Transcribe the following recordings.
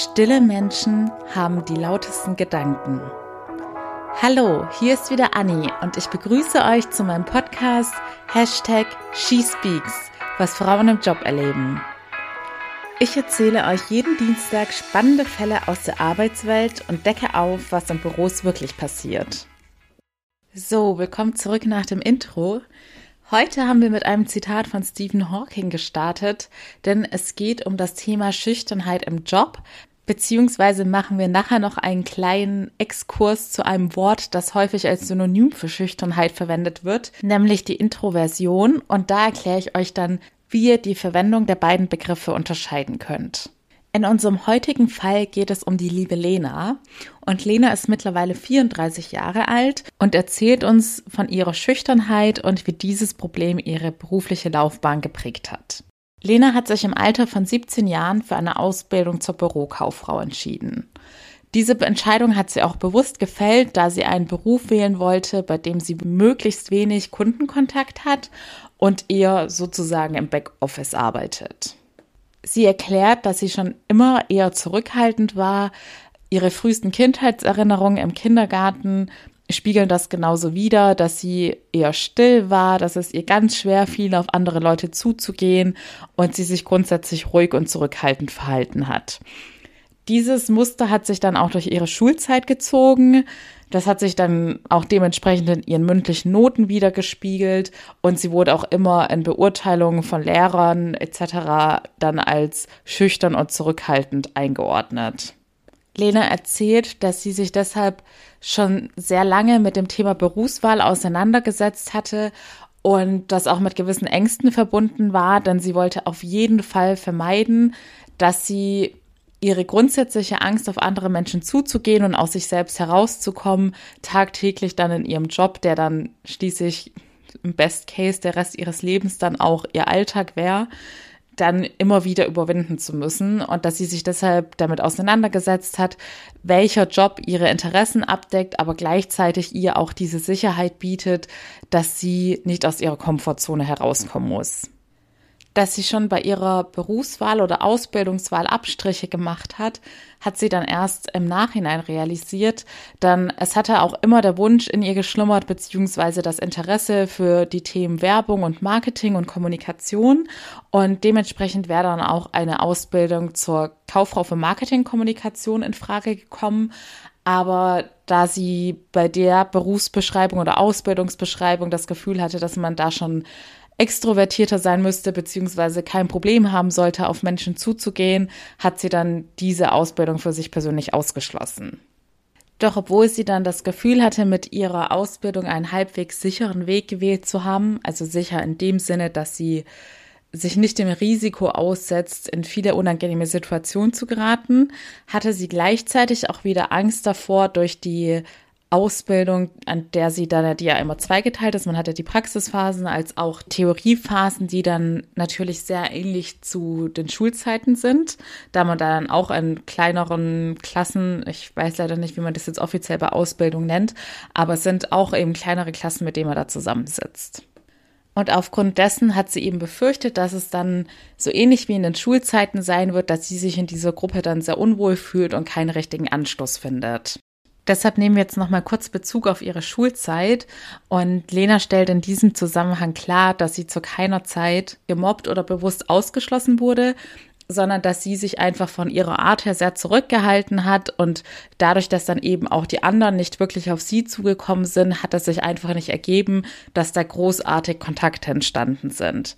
Stille Menschen haben die lautesten Gedanken. Hallo, hier ist wieder Anni und ich begrüße euch zu meinem Podcast Hashtag SheSpeaks, was Frauen im Job erleben. Ich erzähle euch jeden Dienstag spannende Fälle aus der Arbeitswelt und decke auf, was in Büros wirklich passiert. So, willkommen zurück nach dem Intro. Heute haben wir mit einem Zitat von Stephen Hawking gestartet, denn es geht um das Thema Schüchternheit im Job, beziehungsweise machen wir nachher noch einen kleinen Exkurs zu einem Wort, das häufig als Synonym für Schüchternheit verwendet wird, nämlich die Introversion. Und da erkläre ich euch dann, wie ihr die Verwendung der beiden Begriffe unterscheiden könnt. In unserem heutigen Fall geht es um die liebe Lena. Und Lena ist mittlerweile 34 Jahre alt und erzählt uns von ihrer Schüchternheit und wie dieses Problem ihre berufliche Laufbahn geprägt hat. Lena hat sich im Alter von 17 Jahren für eine Ausbildung zur Bürokauffrau entschieden. Diese Entscheidung hat sie auch bewusst gefällt, da sie einen Beruf wählen wollte, bei dem sie möglichst wenig Kundenkontakt hat und eher sozusagen im Backoffice arbeitet. Sie erklärt, dass sie schon immer eher zurückhaltend war. Ihre frühesten Kindheitserinnerungen im Kindergarten spiegeln das genauso wider, dass sie eher still war, dass es ihr ganz schwer fiel, auf andere Leute zuzugehen und sie sich grundsätzlich ruhig und zurückhaltend verhalten hat. Dieses Muster hat sich dann auch durch ihre Schulzeit gezogen. Das hat sich dann auch dementsprechend in ihren mündlichen Noten wiedergespiegelt und sie wurde auch immer in Beurteilungen von Lehrern etc. dann als schüchtern und zurückhaltend eingeordnet. Lena erzählt, dass sie sich deshalb schon sehr lange mit dem Thema Berufswahl auseinandergesetzt hatte und das auch mit gewissen Ängsten verbunden war, denn sie wollte auf jeden Fall vermeiden, dass sie ihre grundsätzliche Angst, auf andere Menschen zuzugehen und aus sich selbst herauszukommen, tagtäglich dann in ihrem Job, der dann schließlich im Best Case der Rest ihres Lebens dann auch ihr Alltag wäre, dann immer wieder überwinden zu müssen und dass sie sich deshalb damit auseinandergesetzt hat, welcher Job ihre Interessen abdeckt, aber gleichzeitig ihr auch diese Sicherheit bietet, dass sie nicht aus ihrer Komfortzone herauskommen muss dass sie schon bei ihrer Berufswahl oder Ausbildungswahl Abstriche gemacht hat, hat sie dann erst im Nachhinein realisiert. Dann es hatte auch immer der Wunsch in ihr geschlummert, beziehungsweise das Interesse für die Themen Werbung und Marketing und Kommunikation. Und dementsprechend wäre dann auch eine Ausbildung zur Kauffrau für Marketingkommunikation in Frage gekommen. Aber da sie bei der Berufsbeschreibung oder Ausbildungsbeschreibung das Gefühl hatte, dass man da schon extrovertierter sein müsste, beziehungsweise kein Problem haben sollte, auf Menschen zuzugehen, hat sie dann diese Ausbildung für sich persönlich ausgeschlossen. Doch obwohl sie dann das Gefühl hatte, mit ihrer Ausbildung einen halbwegs sicheren Weg gewählt zu haben, also sicher in dem Sinne, dass sie sich nicht dem Risiko aussetzt, in viele unangenehme Situationen zu geraten, hatte sie gleichzeitig auch wieder Angst davor, durch die Ausbildung, an der sie dann, die ja immer zweigeteilt ist, man hat ja die Praxisphasen als auch Theoriephasen, die dann natürlich sehr ähnlich zu den Schulzeiten sind, da man dann auch in kleineren Klassen, ich weiß leider nicht, wie man das jetzt offiziell bei Ausbildung nennt, aber es sind auch eben kleinere Klassen, mit denen man da zusammensitzt. Und aufgrund dessen hat sie eben befürchtet, dass es dann so ähnlich wie in den Schulzeiten sein wird, dass sie sich in dieser Gruppe dann sehr unwohl fühlt und keinen richtigen Anschluss findet. Deshalb nehmen wir jetzt noch mal kurz Bezug auf ihre Schulzeit und Lena stellt in diesem Zusammenhang klar, dass sie zu keiner Zeit gemobbt oder bewusst ausgeschlossen wurde, sondern dass sie sich einfach von ihrer Art her sehr zurückgehalten hat und dadurch, dass dann eben auch die anderen nicht wirklich auf sie zugekommen sind, hat es sich einfach nicht ergeben, dass da großartig Kontakte entstanden sind.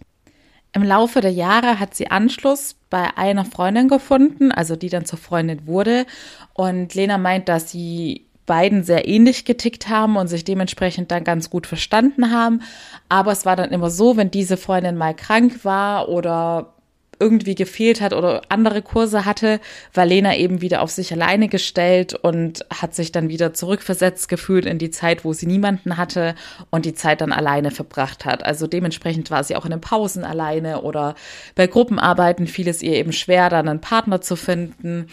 Im Laufe der Jahre hat sie Anschluss bei einer Freundin gefunden, also die dann zur Freundin wurde. Und Lena meint, dass sie beiden sehr ähnlich getickt haben und sich dementsprechend dann ganz gut verstanden haben. Aber es war dann immer so, wenn diese Freundin mal krank war oder irgendwie gefehlt hat oder andere Kurse hatte, war Lena eben wieder auf sich alleine gestellt und hat sich dann wieder zurückversetzt gefühlt in die Zeit, wo sie niemanden hatte und die Zeit dann alleine verbracht hat. Also dementsprechend war sie auch in den Pausen alleine oder bei Gruppenarbeiten fiel es ihr eben schwer, dann einen Partner zu finden.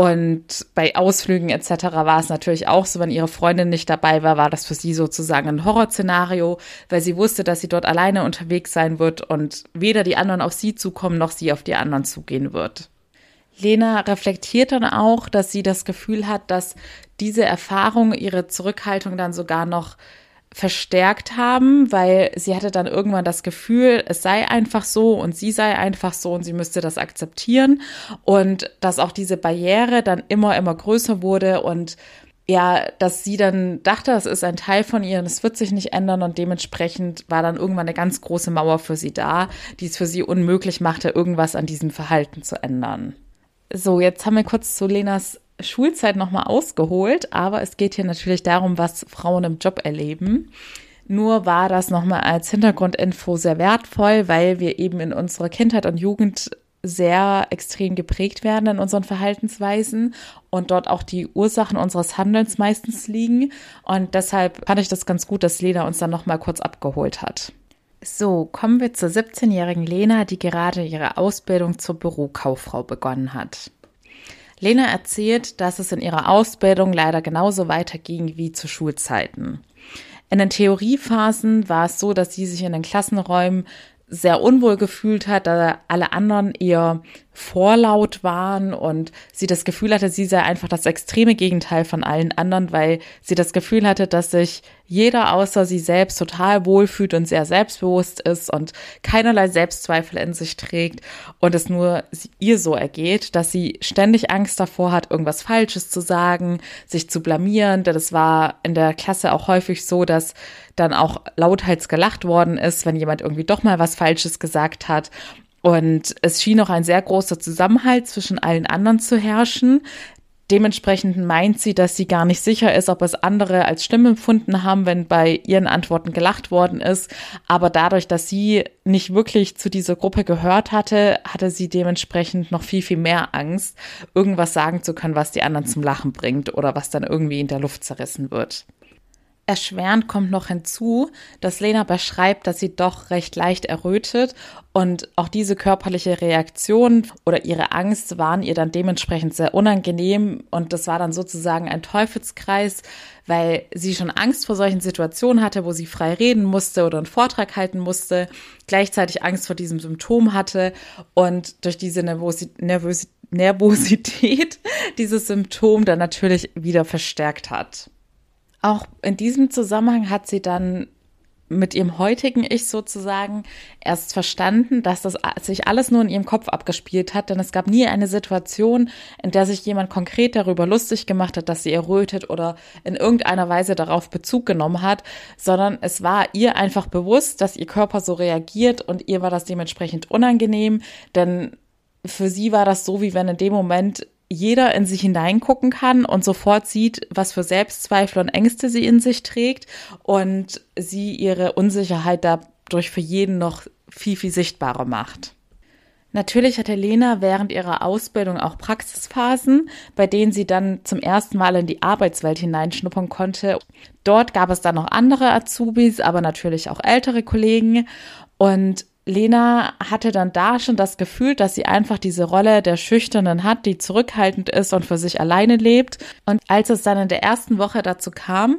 Und bei Ausflügen etc. war es natürlich auch so, wenn ihre Freundin nicht dabei war, war das für sie sozusagen ein Horrorszenario, weil sie wusste, dass sie dort alleine unterwegs sein wird und weder die anderen auf sie zukommen noch sie auf die anderen zugehen wird. Lena reflektiert dann auch, dass sie das Gefühl hat, dass diese Erfahrung ihre Zurückhaltung dann sogar noch verstärkt haben, weil sie hatte dann irgendwann das Gefühl, es sei einfach so und sie sei einfach so und sie müsste das akzeptieren und dass auch diese Barriere dann immer, immer größer wurde und ja, dass sie dann dachte, es ist ein Teil von ihr und es wird sich nicht ändern und dementsprechend war dann irgendwann eine ganz große Mauer für sie da, die es für sie unmöglich machte, irgendwas an diesem Verhalten zu ändern. So, jetzt haben wir kurz zu Lenas Schulzeit nochmal ausgeholt, aber es geht hier natürlich darum, was Frauen im Job erleben. Nur war das nochmal als Hintergrundinfo sehr wertvoll, weil wir eben in unserer Kindheit und Jugend sehr extrem geprägt werden in unseren Verhaltensweisen und dort auch die Ursachen unseres Handelns meistens liegen. Und deshalb fand ich das ganz gut, dass Lena uns dann nochmal kurz abgeholt hat. So, kommen wir zur 17-jährigen Lena, die gerade ihre Ausbildung zur Bürokauffrau begonnen hat. Lena erzählt, dass es in ihrer Ausbildung leider genauso weiterging wie zu Schulzeiten. In den Theoriephasen war es so, dass sie sich in den Klassenräumen sehr unwohl gefühlt hat, da alle anderen eher vorlaut waren und sie das Gefühl hatte, sie sei einfach das extreme Gegenteil von allen anderen, weil sie das Gefühl hatte, dass sich jeder außer sie selbst total wohlfühlt und sehr selbstbewusst ist und keinerlei Selbstzweifel in sich trägt und es nur ihr so ergeht, dass sie ständig Angst davor hat, irgendwas Falsches zu sagen, sich zu blamieren, denn es war in der Klasse auch häufig so, dass dann auch lauthals gelacht worden ist, wenn jemand irgendwie doch mal was Falsches gesagt hat und es schien auch ein sehr großer Zusammenhalt zwischen allen anderen zu herrschen. Dementsprechend meint sie, dass sie gar nicht sicher ist, ob es andere als schlimm empfunden haben, wenn bei ihren Antworten gelacht worden ist. Aber dadurch, dass sie nicht wirklich zu dieser Gruppe gehört hatte, hatte sie dementsprechend noch viel, viel mehr Angst, irgendwas sagen zu können, was die anderen zum Lachen bringt oder was dann irgendwie in der Luft zerrissen wird. Erschwerend kommt noch hinzu, dass Lena beschreibt, dass sie doch recht leicht errötet und auch diese körperliche Reaktion oder ihre Angst waren ihr dann dementsprechend sehr unangenehm und das war dann sozusagen ein Teufelskreis, weil sie schon Angst vor solchen Situationen hatte, wo sie frei reden musste oder einen Vortrag halten musste, gleichzeitig Angst vor diesem Symptom hatte und durch diese Nervosität dieses Symptom dann natürlich wieder verstärkt hat. Auch in diesem Zusammenhang hat sie dann mit ihrem heutigen Ich sozusagen erst verstanden, dass das sich alles nur in ihrem Kopf abgespielt hat, denn es gab nie eine Situation, in der sich jemand konkret darüber lustig gemacht hat, dass sie errötet oder in irgendeiner Weise darauf Bezug genommen hat, sondern es war ihr einfach bewusst, dass ihr Körper so reagiert und ihr war das dementsprechend unangenehm, denn für sie war das so, wie wenn in dem Moment jeder in sich hineingucken kann und sofort sieht, was für Selbstzweifel und Ängste sie in sich trägt und sie ihre Unsicherheit dadurch für jeden noch viel, viel sichtbarer macht. Natürlich hatte Lena während ihrer Ausbildung auch Praxisphasen, bei denen sie dann zum ersten Mal in die Arbeitswelt hineinschnuppern konnte. Dort gab es dann noch andere Azubis, aber natürlich auch ältere Kollegen. Und Lena hatte dann da schon das Gefühl, dass sie einfach diese Rolle der Schüchternen hat, die zurückhaltend ist und für sich alleine lebt. Und als es dann in der ersten Woche dazu kam,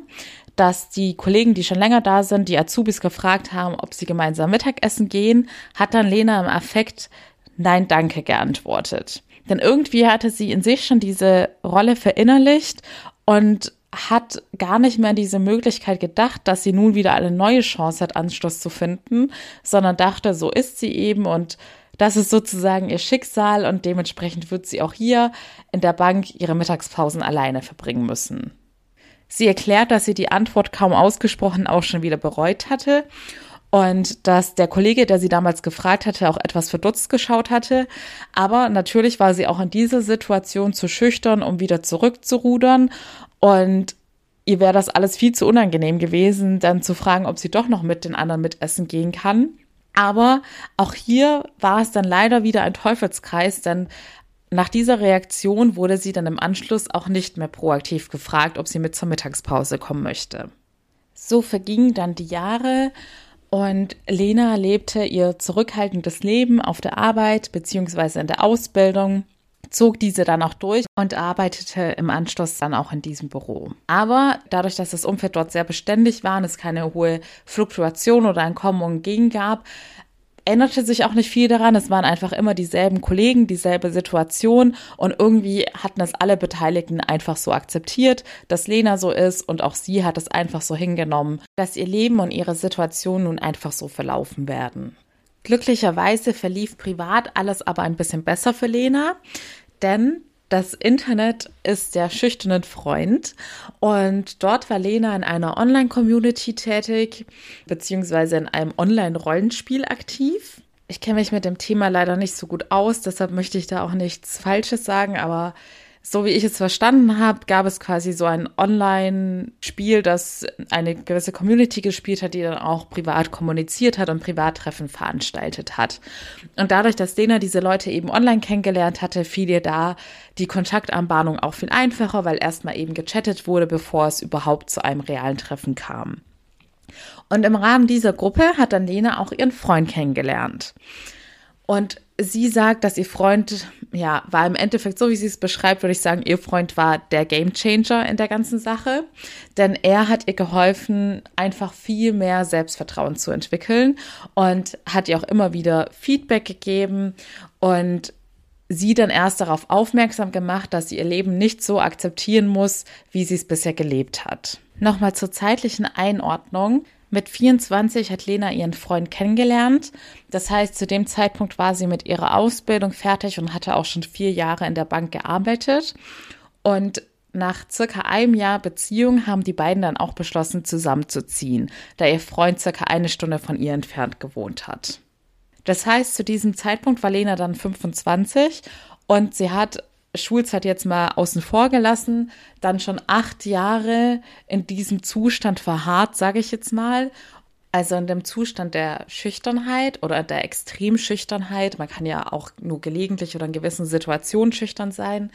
dass die Kollegen, die schon länger da sind, die Azubis gefragt haben, ob sie gemeinsam Mittagessen gehen, hat dann Lena im Affekt Nein, danke geantwortet. Denn irgendwie hatte sie in sich schon diese Rolle verinnerlicht und hat gar nicht mehr diese Möglichkeit gedacht, dass sie nun wieder eine neue Chance hat, Anschluss zu finden, sondern dachte, so ist sie eben und das ist sozusagen ihr Schicksal und dementsprechend wird sie auch hier in der Bank ihre Mittagspausen alleine verbringen müssen. Sie erklärt, dass sie die Antwort kaum ausgesprochen auch schon wieder bereut hatte und dass der Kollege, der sie damals gefragt hatte, auch etwas verdutzt geschaut hatte. Aber natürlich war sie auch in dieser Situation zu schüchtern, um wieder zurückzurudern und ihr wäre das alles viel zu unangenehm gewesen, dann zu fragen, ob sie doch noch mit den anderen mitessen gehen kann. Aber auch hier war es dann leider wieder ein Teufelskreis, denn nach dieser Reaktion wurde sie dann im Anschluss auch nicht mehr proaktiv gefragt, ob sie mit zur Mittagspause kommen möchte. So vergingen dann die Jahre und Lena lebte ihr zurückhaltendes Leben auf der Arbeit beziehungsweise in der Ausbildung zog diese dann auch durch und arbeitete im Anschluss dann auch in diesem Büro. Aber dadurch, dass das Umfeld dort sehr beständig war und es keine hohe Fluktuation oder Entkommen und Gehen gab, änderte sich auch nicht viel daran. Es waren einfach immer dieselben Kollegen, dieselbe Situation und irgendwie hatten es alle Beteiligten einfach so akzeptiert, dass Lena so ist und auch sie hat es einfach so hingenommen, dass ihr Leben und ihre Situation nun einfach so verlaufen werden. Glücklicherweise verlief privat alles aber ein bisschen besser für Lena, denn das Internet ist der schüchterne Freund und dort war Lena in einer Online-Community tätig, beziehungsweise in einem Online-Rollenspiel aktiv. Ich kenne mich mit dem Thema leider nicht so gut aus, deshalb möchte ich da auch nichts Falsches sagen, aber so wie ich es verstanden habe, gab es quasi so ein Online-Spiel, das eine gewisse Community gespielt hat, die dann auch privat kommuniziert hat und Privattreffen veranstaltet hat. Und dadurch, dass Lena diese Leute eben online kennengelernt hatte, fiel ihr da die Kontaktanbahnung auch viel einfacher, weil erstmal eben gechattet wurde, bevor es überhaupt zu einem realen Treffen kam. Und im Rahmen dieser Gruppe hat dann Lena auch ihren Freund kennengelernt. Und sie sagt, dass ihr Freund, ja, war im Endeffekt, so wie sie es beschreibt, würde ich sagen, ihr Freund war der Gamechanger in der ganzen Sache. Denn er hat ihr geholfen, einfach viel mehr Selbstvertrauen zu entwickeln und hat ihr auch immer wieder Feedback gegeben und sie dann erst darauf aufmerksam gemacht, dass sie ihr Leben nicht so akzeptieren muss, wie sie es bisher gelebt hat. Nochmal zur zeitlichen Einordnung. Mit 24 hat Lena ihren Freund kennengelernt. Das heißt, zu dem Zeitpunkt war sie mit ihrer Ausbildung fertig und hatte auch schon vier Jahre in der Bank gearbeitet. Und nach circa einem Jahr Beziehung haben die beiden dann auch beschlossen, zusammenzuziehen, da ihr Freund circa eine Stunde von ihr entfernt gewohnt hat. Das heißt, zu diesem Zeitpunkt war Lena dann 25 und sie hat Schulzeit jetzt mal außen vor gelassen, dann schon acht Jahre in diesem Zustand verharrt, sage ich jetzt mal. Also in dem Zustand der Schüchternheit oder der Extremschüchternheit. Man kann ja auch nur gelegentlich oder in gewissen Situationen schüchtern sein.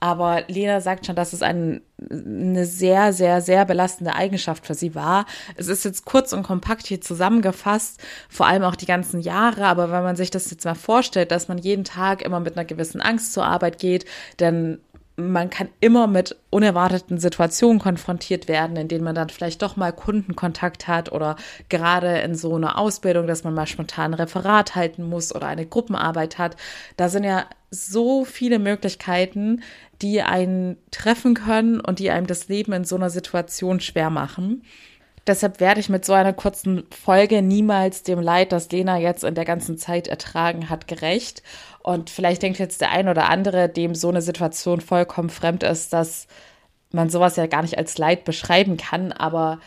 Aber Lena sagt schon, dass es ein, eine sehr, sehr, sehr belastende Eigenschaft für sie war. Es ist jetzt kurz und kompakt hier zusammengefasst, vor allem auch die ganzen Jahre. Aber wenn man sich das jetzt mal vorstellt, dass man jeden Tag immer mit einer gewissen Angst zur Arbeit geht, dann man kann immer mit unerwarteten Situationen konfrontiert werden, in denen man dann vielleicht doch mal Kundenkontakt hat oder gerade in so einer Ausbildung, dass man mal spontan ein Referat halten muss oder eine Gruppenarbeit hat. Da sind ja so viele Möglichkeiten, die einen treffen können und die einem das Leben in so einer Situation schwer machen. Deshalb werde ich mit so einer kurzen Folge niemals dem Leid, das Lena jetzt in der ganzen Zeit ertragen hat, gerecht. Und vielleicht denkt jetzt der ein oder andere, dem so eine Situation vollkommen fremd ist, dass man sowas ja gar nicht als Leid beschreiben kann. Aber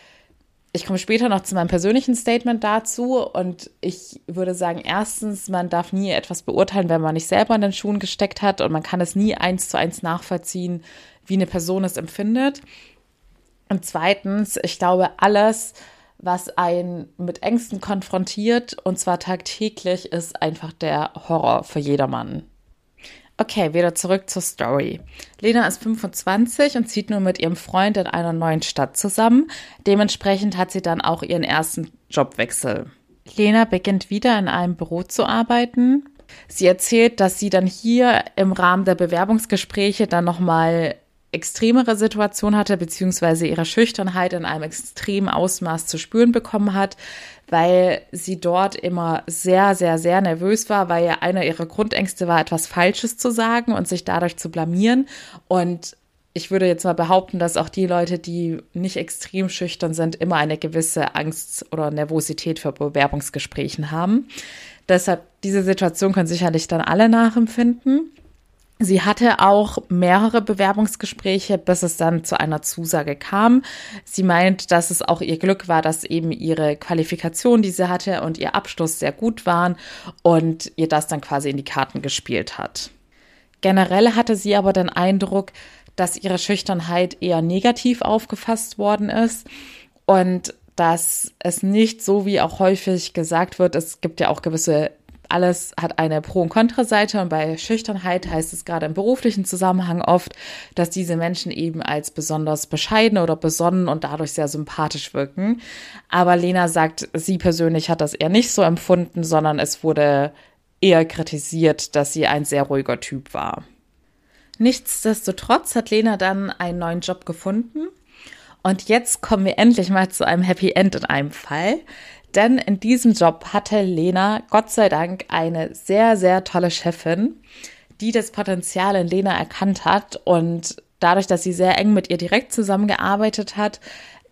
ich komme später noch zu meinem persönlichen Statement dazu. Und ich würde sagen, erstens, man darf nie etwas beurteilen, wenn man nicht selber in den Schuhen gesteckt hat. Und man kann es nie eins zu eins nachvollziehen, wie eine Person es empfindet. Und zweitens, ich glaube, alles, was einen mit Ängsten konfrontiert, und zwar tagtäglich, ist einfach der Horror für jedermann. Okay, wieder zurück zur Story. Lena ist 25 und zieht nun mit ihrem Freund in einer neuen Stadt zusammen. Dementsprechend hat sie dann auch ihren ersten Jobwechsel. Lena beginnt wieder in einem Büro zu arbeiten. Sie erzählt, dass sie dann hier im Rahmen der Bewerbungsgespräche dann nochmal extremere Situation hatte, beziehungsweise ihre Schüchternheit in einem extremen Ausmaß zu spüren bekommen hat, weil sie dort immer sehr, sehr, sehr nervös war, weil ja einer ihrer Grundängste war, etwas Falsches zu sagen und sich dadurch zu blamieren. Und ich würde jetzt mal behaupten, dass auch die Leute, die nicht extrem schüchtern sind, immer eine gewisse Angst oder Nervosität für Bewerbungsgesprächen haben. Deshalb, diese Situation können sicherlich dann alle nachempfinden. Sie hatte auch mehrere Bewerbungsgespräche, bis es dann zu einer Zusage kam. Sie meint, dass es auch ihr Glück war, dass eben ihre Qualifikation, die sie hatte und ihr Abschluss sehr gut waren und ihr das dann quasi in die Karten gespielt hat. Generell hatte sie aber den Eindruck, dass ihre Schüchternheit eher negativ aufgefasst worden ist und dass es nicht so wie auch häufig gesagt wird, es gibt ja auch gewisse alles hat eine Pro- und Kontraseite und bei Schüchternheit heißt es gerade im beruflichen Zusammenhang oft, dass diese Menschen eben als besonders bescheiden oder besonnen und dadurch sehr sympathisch wirken. Aber Lena sagt, sie persönlich hat das eher nicht so empfunden, sondern es wurde eher kritisiert, dass sie ein sehr ruhiger Typ war. Nichtsdestotrotz hat Lena dann einen neuen Job gefunden. Und jetzt kommen wir endlich mal zu einem Happy End in einem Fall. Denn in diesem Job hatte Lena Gott sei Dank eine sehr, sehr tolle Chefin, die das Potenzial in Lena erkannt hat und dadurch, dass sie sehr eng mit ihr direkt zusammengearbeitet hat,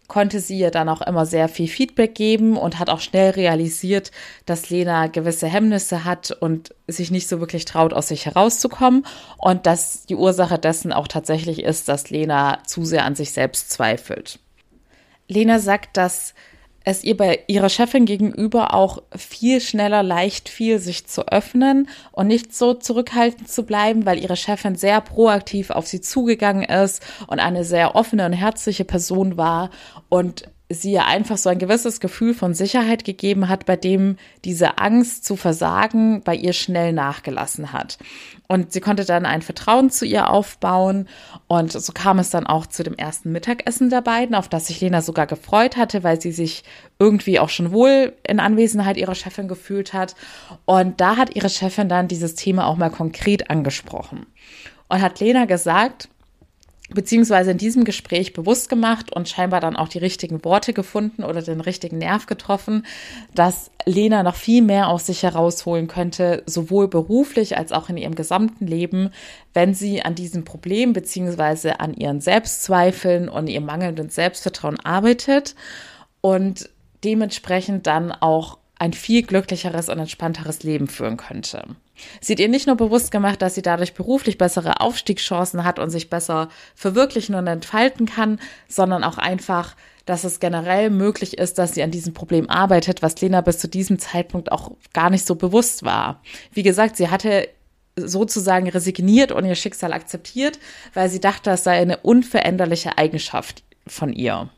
konnte sie ihr dann auch immer sehr viel Feedback geben und hat auch schnell realisiert, dass Lena gewisse Hemmnisse hat und sich nicht so wirklich traut, aus sich herauszukommen und dass die Ursache dessen auch tatsächlich ist, dass Lena zu sehr an sich selbst zweifelt. Lena sagt, dass es ihr bei ihrer Chefin gegenüber auch viel schneller leicht fiel, sich zu öffnen und nicht so zurückhaltend zu bleiben, weil ihre Chefin sehr proaktiv auf sie zugegangen ist und eine sehr offene und herzliche Person war. Und sie ihr einfach so ein gewisses Gefühl von Sicherheit gegeben hat, bei dem diese Angst zu versagen bei ihr schnell nachgelassen hat. Und sie konnte dann ein Vertrauen zu ihr aufbauen. Und so kam es dann auch zu dem ersten Mittagessen der beiden, auf das sich Lena sogar gefreut hatte, weil sie sich irgendwie auch schon wohl in Anwesenheit ihrer Chefin gefühlt hat. Und da hat ihre Chefin dann dieses Thema auch mal konkret angesprochen. Und hat Lena gesagt, beziehungsweise in diesem Gespräch bewusst gemacht und scheinbar dann auch die richtigen Worte gefunden oder den richtigen Nerv getroffen, dass Lena noch viel mehr aus sich herausholen könnte, sowohl beruflich als auch in ihrem gesamten Leben, wenn sie an diesem Problem beziehungsweise an ihren Selbstzweifeln und ihrem mangelnden Selbstvertrauen arbeitet und dementsprechend dann auch ein viel glücklicheres und entspannteres Leben führen könnte. Sie hat ihr nicht nur bewusst gemacht, dass sie dadurch beruflich bessere Aufstiegschancen hat und sich besser verwirklichen und entfalten kann, sondern auch einfach, dass es generell möglich ist, dass sie an diesem Problem arbeitet, was Lena bis zu diesem Zeitpunkt auch gar nicht so bewusst war. Wie gesagt, sie hatte sozusagen resigniert und ihr Schicksal akzeptiert, weil sie dachte, es sei eine unveränderliche Eigenschaft von ihr.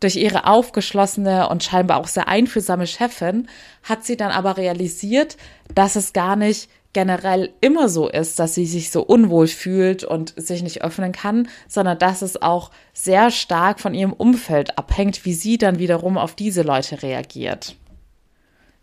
Durch ihre aufgeschlossene und scheinbar auch sehr einfühlsame Chefin hat sie dann aber realisiert, dass es gar nicht generell immer so ist, dass sie sich so unwohl fühlt und sich nicht öffnen kann, sondern dass es auch sehr stark von ihrem Umfeld abhängt, wie sie dann wiederum auf diese Leute reagiert.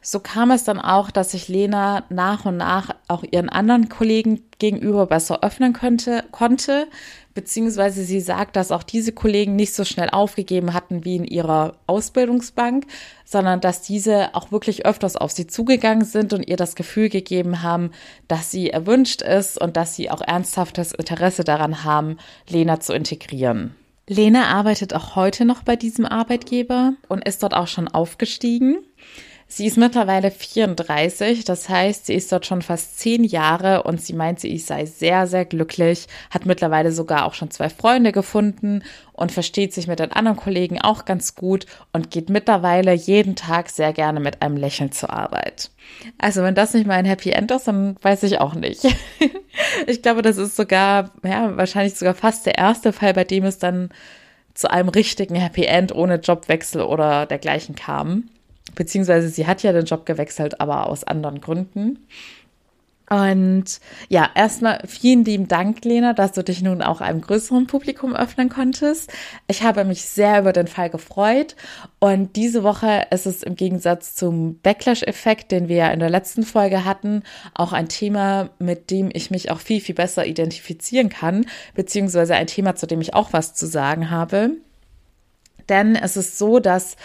So kam es dann auch, dass sich Lena nach und nach auch ihren anderen Kollegen gegenüber besser öffnen könnte, konnte, beziehungsweise sie sagt, dass auch diese Kollegen nicht so schnell aufgegeben hatten wie in ihrer Ausbildungsbank, sondern dass diese auch wirklich öfters auf sie zugegangen sind und ihr das Gefühl gegeben haben, dass sie erwünscht ist und dass sie auch ernsthaftes Interesse daran haben, Lena zu integrieren. Lena arbeitet auch heute noch bei diesem Arbeitgeber und ist dort auch schon aufgestiegen. Sie ist mittlerweile 34, das heißt, sie ist dort schon fast zehn Jahre und sie meint, sie sei sehr, sehr glücklich, hat mittlerweile sogar auch schon zwei Freunde gefunden und versteht sich mit den anderen Kollegen auch ganz gut und geht mittlerweile jeden Tag sehr gerne mit einem Lächeln zur Arbeit. Also wenn das nicht mal ein Happy End ist, dann weiß ich auch nicht. ich glaube, das ist sogar, ja, wahrscheinlich sogar fast der erste Fall, bei dem es dann zu einem richtigen Happy End ohne Jobwechsel oder dergleichen kam beziehungsweise sie hat ja den Job gewechselt, aber aus anderen Gründen. Und ja, erstmal vielen lieben Dank, Lena, dass du dich nun auch einem größeren Publikum öffnen konntest. Ich habe mich sehr über den Fall gefreut. Und diese Woche ist es im Gegensatz zum Backlash-Effekt, den wir ja in der letzten Folge hatten, auch ein Thema, mit dem ich mich auch viel, viel besser identifizieren kann, beziehungsweise ein Thema, zu dem ich auch was zu sagen habe. Denn es ist so, dass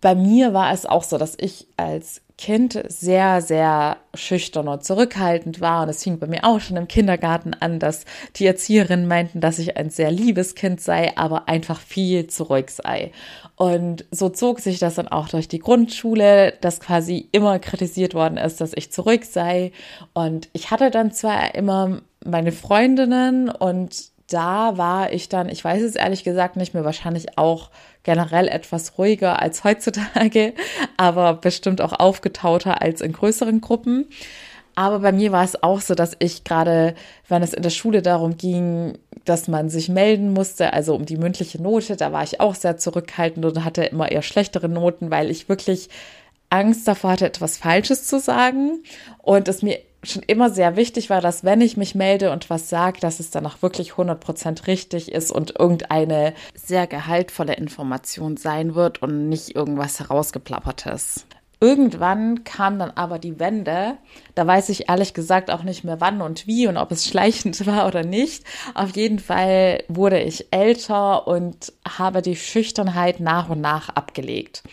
bei mir war es auch so, dass ich als Kind sehr, sehr schüchtern und zurückhaltend war. Und es fing bei mir auch schon im Kindergarten an, dass die Erzieherinnen meinten, dass ich ein sehr liebes Kind sei, aber einfach viel zu ruhig sei. Und so zog sich das dann auch durch die Grundschule, dass quasi immer kritisiert worden ist, dass ich zurück sei. Und ich hatte dann zwar immer meine Freundinnen und da war ich dann, ich weiß es ehrlich gesagt nicht mehr, wahrscheinlich auch generell etwas ruhiger als heutzutage, aber bestimmt auch aufgetauter als in größeren Gruppen. Aber bei mir war es auch so, dass ich gerade, wenn es in der Schule darum ging, dass man sich melden musste, also um die mündliche Note, da war ich auch sehr zurückhaltend und hatte immer eher schlechtere Noten, weil ich wirklich Angst davor hatte, etwas Falsches zu sagen und es mir schon immer sehr wichtig war, dass wenn ich mich melde und was sage, dass es dann auch wirklich 100% richtig ist und irgendeine sehr gehaltvolle Information sein wird und nicht irgendwas herausgeplappertes. Irgendwann kam dann aber die Wende. Da weiß ich ehrlich gesagt auch nicht mehr wann und wie und ob es schleichend war oder nicht. Auf jeden Fall wurde ich älter und habe die Schüchternheit nach und nach abgelegt.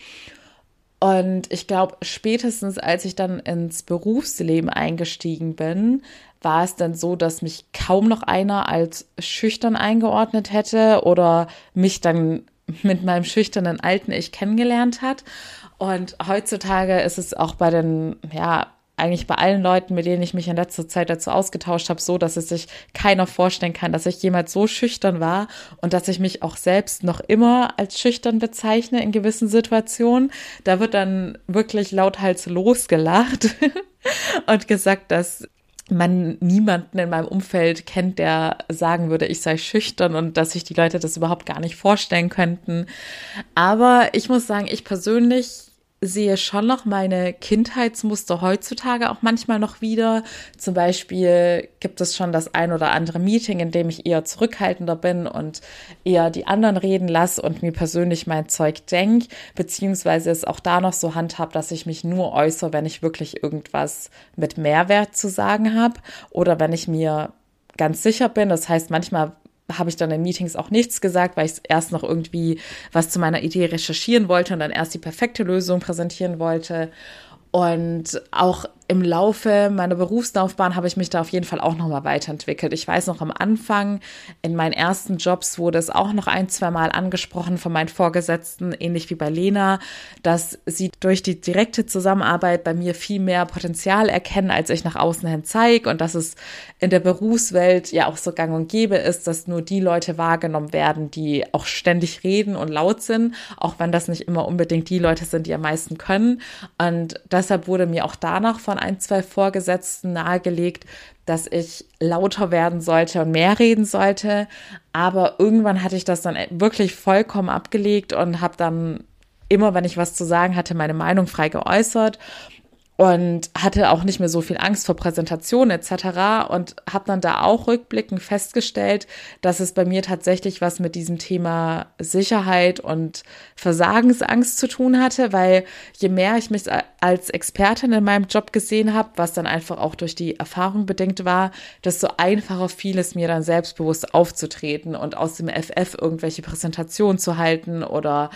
Und ich glaube, spätestens als ich dann ins Berufsleben eingestiegen bin, war es dann so, dass mich kaum noch einer als schüchtern eingeordnet hätte oder mich dann mit meinem schüchternen alten Ich kennengelernt hat. Und heutzutage ist es auch bei den, ja, eigentlich bei allen Leuten, mit denen ich mich in letzter Zeit dazu ausgetauscht habe, so, dass es sich keiner vorstellen kann, dass ich jemals so schüchtern war und dass ich mich auch selbst noch immer als schüchtern bezeichne in gewissen Situationen. Da wird dann wirklich lauthals losgelacht und gesagt, dass man niemanden in meinem Umfeld kennt, der sagen würde, ich sei schüchtern und dass sich die Leute das überhaupt gar nicht vorstellen könnten. Aber ich muss sagen, ich persönlich sehe schon noch meine Kindheitsmuster heutzutage auch manchmal noch wieder. Zum Beispiel gibt es schon das ein oder andere Meeting, in dem ich eher zurückhaltender bin und eher die anderen reden lasse und mir persönlich mein Zeug denke, beziehungsweise es auch da noch so handhab, dass ich mich nur äußere, wenn ich wirklich irgendwas mit Mehrwert zu sagen habe oder wenn ich mir ganz sicher bin. Das heißt, manchmal habe ich dann in Meetings auch nichts gesagt, weil ich erst noch irgendwie was zu meiner Idee recherchieren wollte und dann erst die perfekte Lösung präsentieren wollte. Und auch im Laufe meiner Berufslaufbahn habe ich mich da auf jeden Fall auch nochmal weiterentwickelt. Ich weiß noch am Anfang, in meinen ersten Jobs wurde es auch noch ein, zwei Mal angesprochen von meinen Vorgesetzten, ähnlich wie bei Lena, dass sie durch die direkte Zusammenarbeit bei mir viel mehr Potenzial erkennen, als ich nach außen hin zeige und dass es in der Berufswelt ja auch so gang und gäbe ist, dass nur die Leute wahrgenommen werden, die auch ständig reden und laut sind, auch wenn das nicht immer unbedingt die Leute sind, die am meisten können. Und deshalb wurde mir auch danach von von ein, zwei Vorgesetzten nahegelegt, dass ich lauter werden sollte und mehr reden sollte. Aber irgendwann hatte ich das dann wirklich vollkommen abgelegt und habe dann immer, wenn ich was zu sagen hatte, meine Meinung frei geäußert und hatte auch nicht mehr so viel Angst vor Präsentationen etc. und habe dann da auch rückblickend festgestellt, dass es bei mir tatsächlich was mit diesem Thema Sicherheit und Versagensangst zu tun hatte, weil je mehr ich mich als Expertin in meinem Job gesehen habe, was dann einfach auch durch die Erfahrung bedingt war, desto einfacher fiel es mir dann selbstbewusst aufzutreten und aus dem FF irgendwelche Präsentationen zu halten oder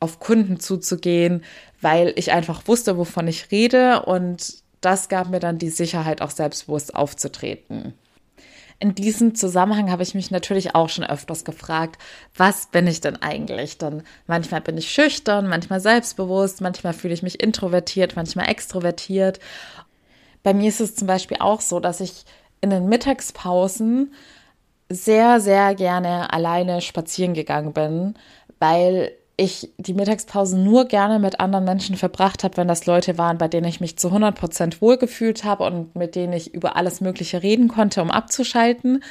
auf Kunden zuzugehen, weil ich einfach wusste, wovon ich rede und das gab mir dann die Sicherheit, auch selbstbewusst aufzutreten. In diesem Zusammenhang habe ich mich natürlich auch schon öfters gefragt, was bin ich denn eigentlich? Denn manchmal bin ich schüchtern, manchmal selbstbewusst, manchmal fühle ich mich introvertiert, manchmal extrovertiert. Bei mir ist es zum Beispiel auch so, dass ich in den Mittagspausen sehr, sehr gerne alleine spazieren gegangen bin, weil ich die Mittagspause nur gerne mit anderen Menschen verbracht habe, wenn das Leute waren, bei denen ich mich zu 100 Prozent wohlgefühlt habe und mit denen ich über alles Mögliche reden konnte, um abzuschalten.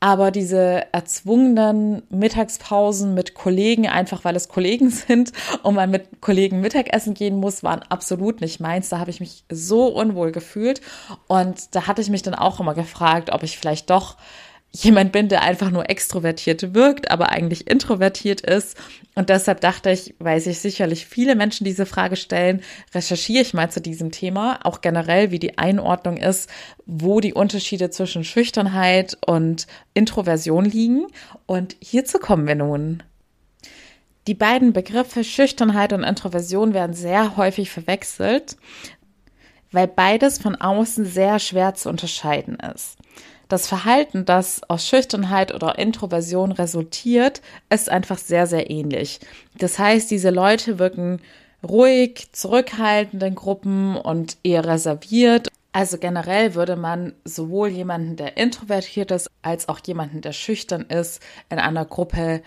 Aber diese erzwungenen Mittagspausen mit Kollegen, einfach weil es Kollegen sind und man mit Kollegen Mittagessen gehen muss, waren absolut nicht meins. Da habe ich mich so unwohl gefühlt. Und da hatte ich mich dann auch immer gefragt, ob ich vielleicht doch jemand bin, der einfach nur extrovertiert wirkt, aber eigentlich introvertiert ist. Und deshalb dachte ich, weil sich sicherlich viele Menschen diese Frage stellen, recherchiere ich mal zu diesem Thema, auch generell, wie die Einordnung ist, wo die Unterschiede zwischen Schüchternheit und Introversion liegen. Und hierzu kommen wir nun. Die beiden Begriffe Schüchternheit und Introversion werden sehr häufig verwechselt, weil beides von außen sehr schwer zu unterscheiden ist. Das Verhalten, das aus Schüchternheit oder Introversion resultiert, ist einfach sehr, sehr ähnlich. Das heißt, diese Leute wirken ruhig, zurückhaltend in Gruppen und eher reserviert. Also generell würde man sowohl jemanden, der introvertiert ist, als auch jemanden, der schüchtern ist, in einer Gruppe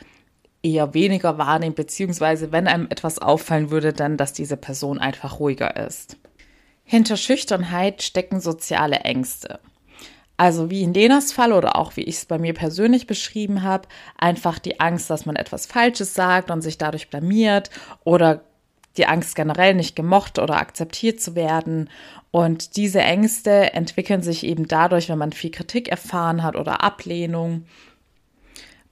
eher weniger wahrnehmen, beziehungsweise wenn einem etwas auffallen würde, dann, dass diese Person einfach ruhiger ist. Hinter Schüchternheit stecken soziale Ängste. Also wie in Lenas Fall oder auch wie ich es bei mir persönlich beschrieben habe, einfach die Angst, dass man etwas Falsches sagt und sich dadurch blamiert oder die Angst generell nicht gemocht oder akzeptiert zu werden. Und diese Ängste entwickeln sich eben dadurch, wenn man viel Kritik erfahren hat oder Ablehnung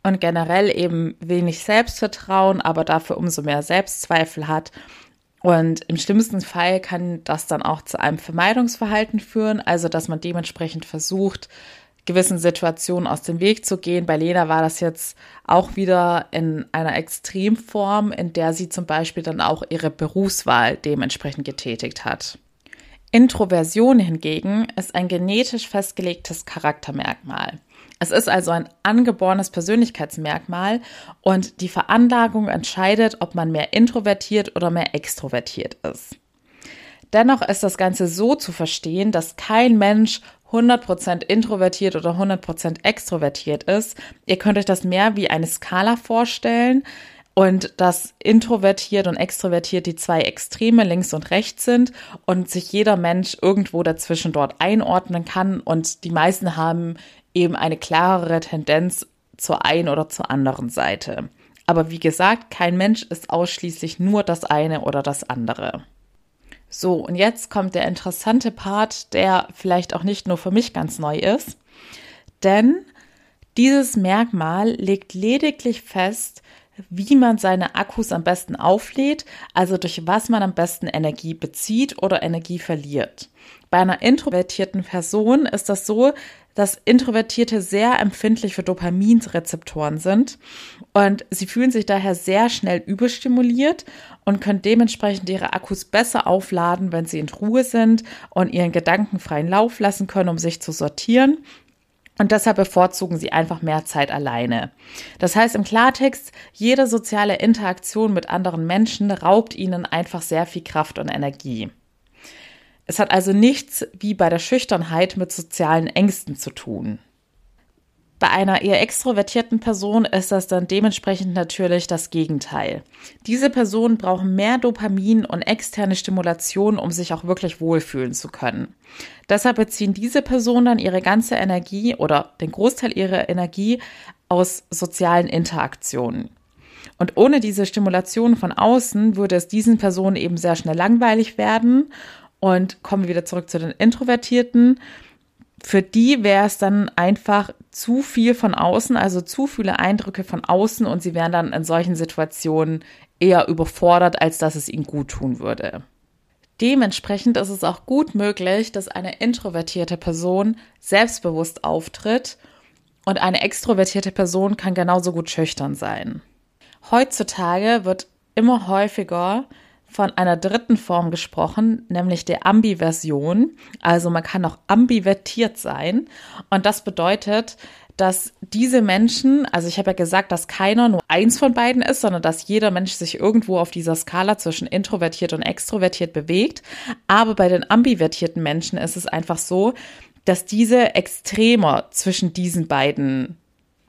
und generell eben wenig Selbstvertrauen, aber dafür umso mehr Selbstzweifel hat und im schlimmsten Fall kann das dann auch zu einem Vermeidungsverhalten führen, also dass man dementsprechend versucht, gewissen Situationen aus dem Weg zu gehen. Bei Lena war das jetzt auch wieder in einer Extremform, in der sie zum Beispiel dann auch ihre Berufswahl dementsprechend getätigt hat. Introversion hingegen ist ein genetisch festgelegtes Charaktermerkmal. Es ist also ein angeborenes Persönlichkeitsmerkmal und die Veranlagung entscheidet, ob man mehr introvertiert oder mehr extrovertiert ist. Dennoch ist das Ganze so zu verstehen, dass kein Mensch 100% introvertiert oder 100% extrovertiert ist. Ihr könnt euch das mehr wie eine Skala vorstellen und dass introvertiert und extrovertiert die zwei Extreme links und rechts sind und sich jeder Mensch irgendwo dazwischen dort einordnen kann und die meisten haben eben eine klarere Tendenz zur einen oder zur anderen Seite. Aber wie gesagt, kein Mensch ist ausschließlich nur das eine oder das andere. So, und jetzt kommt der interessante Part, der vielleicht auch nicht nur für mich ganz neu ist. Denn dieses Merkmal legt lediglich fest, wie man seine Akkus am besten auflädt, also durch was man am besten Energie bezieht oder Energie verliert. Bei einer introvertierten Person ist das so, dass Introvertierte sehr empfindlich für Dopaminrezeptoren sind und sie fühlen sich daher sehr schnell überstimuliert und können dementsprechend ihre Akkus besser aufladen, wenn sie in Ruhe sind und ihren Gedanken freien Lauf lassen können, um sich zu sortieren und deshalb bevorzugen sie einfach mehr Zeit alleine. Das heißt im Klartext, jede soziale Interaktion mit anderen Menschen raubt ihnen einfach sehr viel Kraft und Energie. Es hat also nichts wie bei der Schüchternheit mit sozialen Ängsten zu tun. Bei einer eher extrovertierten Person ist das dann dementsprechend natürlich das Gegenteil. Diese Personen brauchen mehr Dopamin und externe Stimulation, um sich auch wirklich wohlfühlen zu können. Deshalb beziehen diese Personen dann ihre ganze Energie oder den Großteil ihrer Energie aus sozialen Interaktionen. Und ohne diese Stimulation von außen würde es diesen Personen eben sehr schnell langweilig werden. Und kommen wir wieder zurück zu den Introvertierten für die wäre es dann einfach zu viel von außen, also zu viele Eindrücke von außen und sie wären dann in solchen Situationen eher überfordert, als dass es ihnen gut tun würde. Dementsprechend ist es auch gut möglich, dass eine introvertierte Person selbstbewusst auftritt und eine extrovertierte Person kann genauso gut schüchtern sein. Heutzutage wird immer häufiger von einer dritten Form gesprochen, nämlich der Ambiversion. Also man kann auch ambivertiert sein. Und das bedeutet, dass diese Menschen, also ich habe ja gesagt, dass keiner nur eins von beiden ist, sondern dass jeder Mensch sich irgendwo auf dieser Skala zwischen introvertiert und extrovertiert bewegt. Aber bei den ambivertierten Menschen ist es einfach so, dass diese extremer zwischen diesen beiden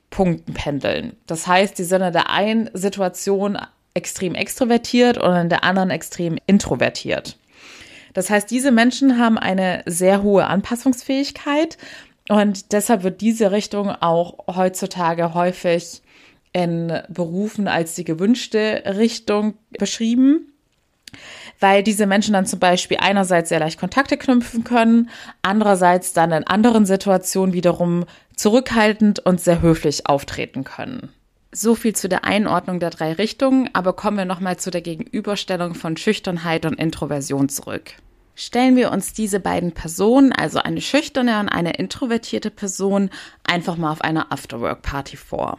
Punkten pendeln. Das heißt, die sind in der einen Situation extrem extrovertiert und in der anderen extrem introvertiert. Das heißt, diese Menschen haben eine sehr hohe Anpassungsfähigkeit und deshalb wird diese Richtung auch heutzutage häufig in Berufen als die gewünschte Richtung beschrieben weil diese Menschen dann zum Beispiel einerseits sehr leicht Kontakte knüpfen können, andererseits dann in anderen Situationen wiederum zurückhaltend und sehr höflich auftreten können. So viel zu der Einordnung der drei Richtungen, aber kommen wir nochmal zu der Gegenüberstellung von Schüchternheit und Introversion zurück. Stellen wir uns diese beiden Personen, also eine schüchterne und eine introvertierte Person, einfach mal auf einer Afterwork-Party vor.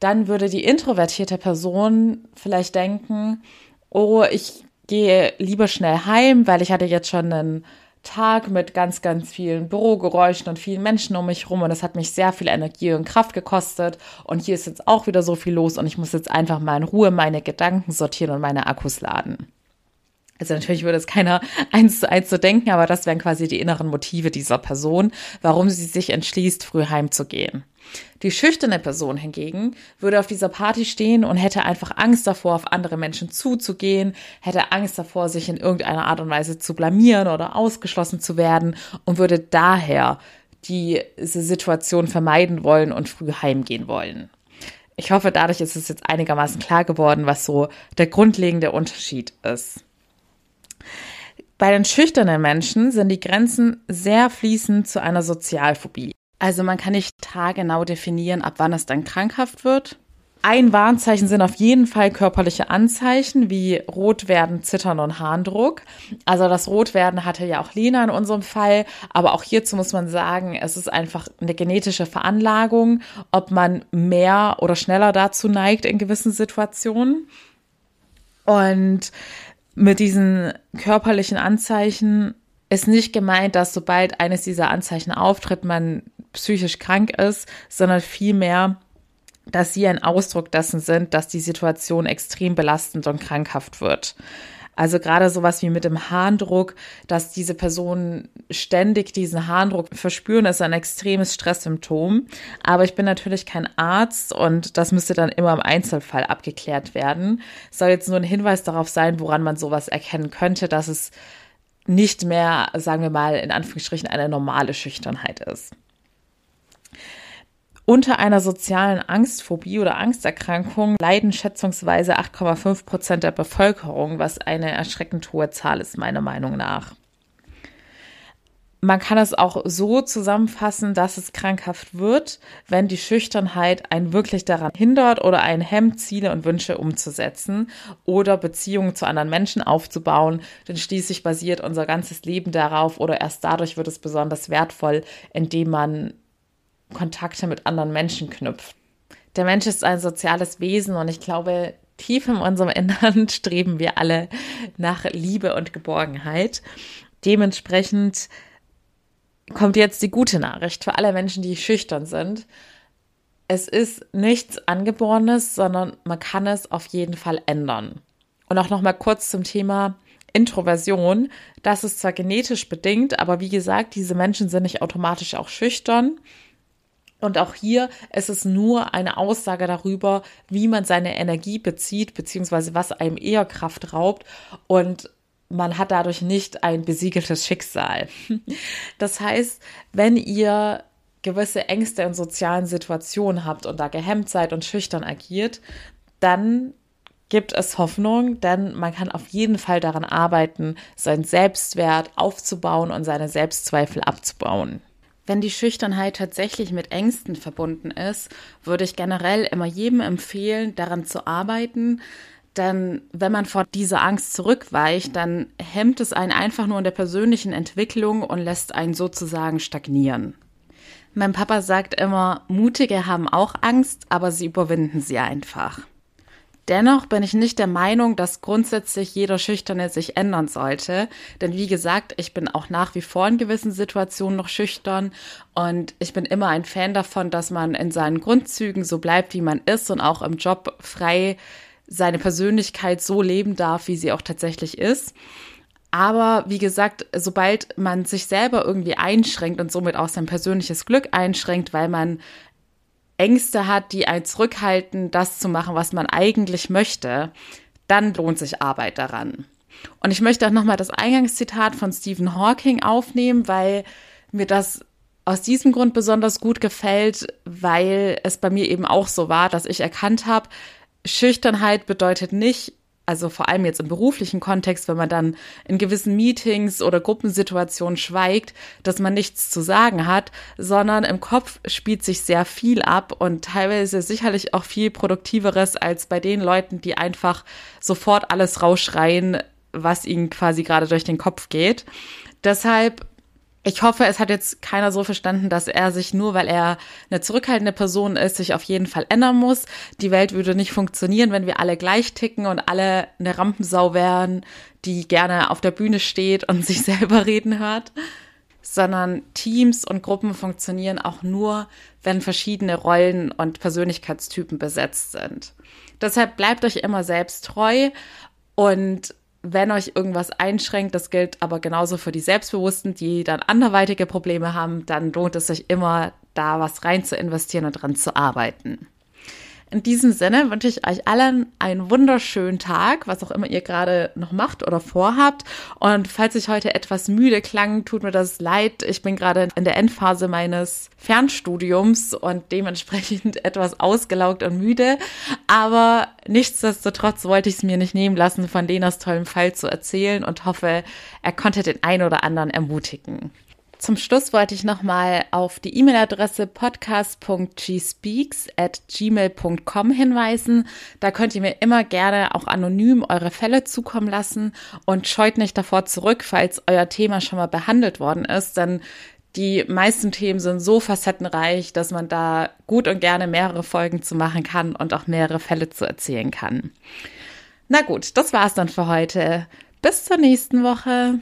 Dann würde die introvertierte Person vielleicht denken, oh, ich gehe lieber schnell heim, weil ich hatte jetzt schon einen Tag mit ganz, ganz vielen Bürogeräuschen und vielen Menschen um mich rum und es hat mich sehr viel Energie und Kraft gekostet und hier ist jetzt auch wieder so viel los und ich muss jetzt einfach mal in Ruhe meine Gedanken sortieren und meine Akkus laden. Also natürlich würde es keiner eins zu eins so denken, aber das wären quasi die inneren Motive dieser Person, warum sie sich entschließt, früh heimzugehen. Die schüchterne Person hingegen würde auf dieser Party stehen und hätte einfach Angst davor, auf andere Menschen zuzugehen, hätte Angst davor, sich in irgendeiner Art und Weise zu blamieren oder ausgeschlossen zu werden und würde daher diese Situation vermeiden wollen und früh heimgehen wollen. Ich hoffe, dadurch ist es jetzt einigermaßen klar geworden, was so der grundlegende Unterschied ist. Bei den schüchternen Menschen sind die Grenzen sehr fließend zu einer Sozialphobie. Also man kann nicht haargenau definieren, ab wann es dann krankhaft wird. Ein Warnzeichen sind auf jeden Fall körperliche Anzeichen wie Rotwerden, Zittern und Harndruck. Also das Rotwerden hatte ja auch Lena in unserem Fall, aber auch hierzu muss man sagen, es ist einfach eine genetische Veranlagung, ob man mehr oder schneller dazu neigt in gewissen Situationen. Und mit diesen körperlichen Anzeichen ist nicht gemeint, dass sobald eines dieser Anzeichen auftritt, man psychisch krank ist, sondern vielmehr, dass sie ein Ausdruck dessen sind, dass die Situation extrem belastend und krankhaft wird. Also gerade sowas wie mit dem Harndruck, dass diese Personen ständig diesen Harndruck verspüren, ist ein extremes Stresssymptom. Aber ich bin natürlich kein Arzt und das müsste dann immer im Einzelfall abgeklärt werden. soll jetzt nur ein Hinweis darauf sein, woran man sowas erkennen könnte, dass es nicht mehr, sagen wir mal, in Anführungsstrichen eine normale Schüchternheit ist. Unter einer sozialen Angstphobie oder Angsterkrankung leiden schätzungsweise 8,5 Prozent der Bevölkerung, was eine erschreckend hohe Zahl ist, meiner Meinung nach. Man kann es auch so zusammenfassen, dass es krankhaft wird, wenn die Schüchternheit einen wirklich daran hindert oder einen hemmt, Ziele und Wünsche umzusetzen oder Beziehungen zu anderen Menschen aufzubauen. Denn schließlich basiert unser ganzes Leben darauf oder erst dadurch wird es besonders wertvoll, indem man Kontakte mit anderen Menschen knüpft. Der Mensch ist ein soziales Wesen und ich glaube, tief in unserem Innern streben wir alle nach Liebe und Geborgenheit. Dementsprechend kommt jetzt die gute Nachricht für alle Menschen, die schüchtern sind. Es ist nichts Angeborenes, sondern man kann es auf jeden Fall ändern. Und auch noch mal kurz zum Thema Introversion. Das ist zwar genetisch bedingt, aber wie gesagt, diese Menschen sind nicht automatisch auch schüchtern. Und auch hier ist es nur eine Aussage darüber, wie man seine Energie bezieht, beziehungsweise was einem eher Kraft raubt. Und man hat dadurch nicht ein besiegeltes Schicksal. Das heißt, wenn ihr gewisse Ängste in sozialen Situationen habt und da gehemmt seid und schüchtern agiert, dann gibt es Hoffnung, denn man kann auf jeden Fall daran arbeiten, seinen Selbstwert aufzubauen und seine Selbstzweifel abzubauen. Wenn die Schüchternheit tatsächlich mit Ängsten verbunden ist, würde ich generell immer jedem empfehlen, daran zu arbeiten. Denn wenn man vor dieser Angst zurückweicht, dann hemmt es einen einfach nur in der persönlichen Entwicklung und lässt einen sozusagen stagnieren. Mein Papa sagt immer, Mutige haben auch Angst, aber sie überwinden sie einfach. Dennoch bin ich nicht der Meinung, dass grundsätzlich jeder Schüchterne sich ändern sollte. Denn wie gesagt, ich bin auch nach wie vor in gewissen Situationen noch schüchtern und ich bin immer ein Fan davon, dass man in seinen Grundzügen so bleibt, wie man ist und auch im Job frei seine Persönlichkeit so leben darf, wie sie auch tatsächlich ist. Aber wie gesagt, sobald man sich selber irgendwie einschränkt und somit auch sein persönliches Glück einschränkt, weil man Ängste hat, die einen zurückhalten, das zu machen, was man eigentlich möchte, dann lohnt sich Arbeit daran. Und ich möchte auch nochmal das Eingangszitat von Stephen Hawking aufnehmen, weil mir das aus diesem Grund besonders gut gefällt, weil es bei mir eben auch so war, dass ich erkannt habe, Schüchternheit bedeutet nicht, also vor allem jetzt im beruflichen Kontext, wenn man dann in gewissen Meetings oder Gruppensituationen schweigt, dass man nichts zu sagen hat, sondern im Kopf spielt sich sehr viel ab und teilweise sicherlich auch viel produktiveres als bei den Leuten, die einfach sofort alles rausschreien, was ihnen quasi gerade durch den Kopf geht. Deshalb ich hoffe, es hat jetzt keiner so verstanden, dass er sich nur, weil er eine zurückhaltende Person ist, sich auf jeden Fall ändern muss. Die Welt würde nicht funktionieren, wenn wir alle gleich ticken und alle eine Rampensau wären, die gerne auf der Bühne steht und sich selber reden hört. Sondern Teams und Gruppen funktionieren auch nur, wenn verschiedene Rollen und Persönlichkeitstypen besetzt sind. Deshalb bleibt euch immer selbst treu und wenn euch irgendwas einschränkt, das gilt aber genauso für die Selbstbewussten, die dann anderweitige Probleme haben, dann lohnt es sich immer, da was rein zu investieren und dran zu arbeiten. In diesem Sinne wünsche ich euch allen einen wunderschönen Tag, was auch immer ihr gerade noch macht oder vorhabt. Und falls ich heute etwas müde klang, tut mir das leid. Ich bin gerade in der Endphase meines Fernstudiums und dementsprechend etwas ausgelaugt und müde. Aber nichtsdestotrotz wollte ich es mir nicht nehmen lassen, von Lenas tollem Fall zu erzählen und hoffe, er konnte den einen oder anderen ermutigen. Zum Schluss wollte ich nochmal auf die E-Mail-Adresse podcast.gspeaks at gmail.com hinweisen. Da könnt ihr mir immer gerne auch anonym eure Fälle zukommen lassen und scheut nicht davor zurück, falls euer Thema schon mal behandelt worden ist, denn die meisten Themen sind so facettenreich, dass man da gut und gerne mehrere Folgen zu machen kann und auch mehrere Fälle zu erzählen kann. Na gut, das war's dann für heute. Bis zur nächsten Woche.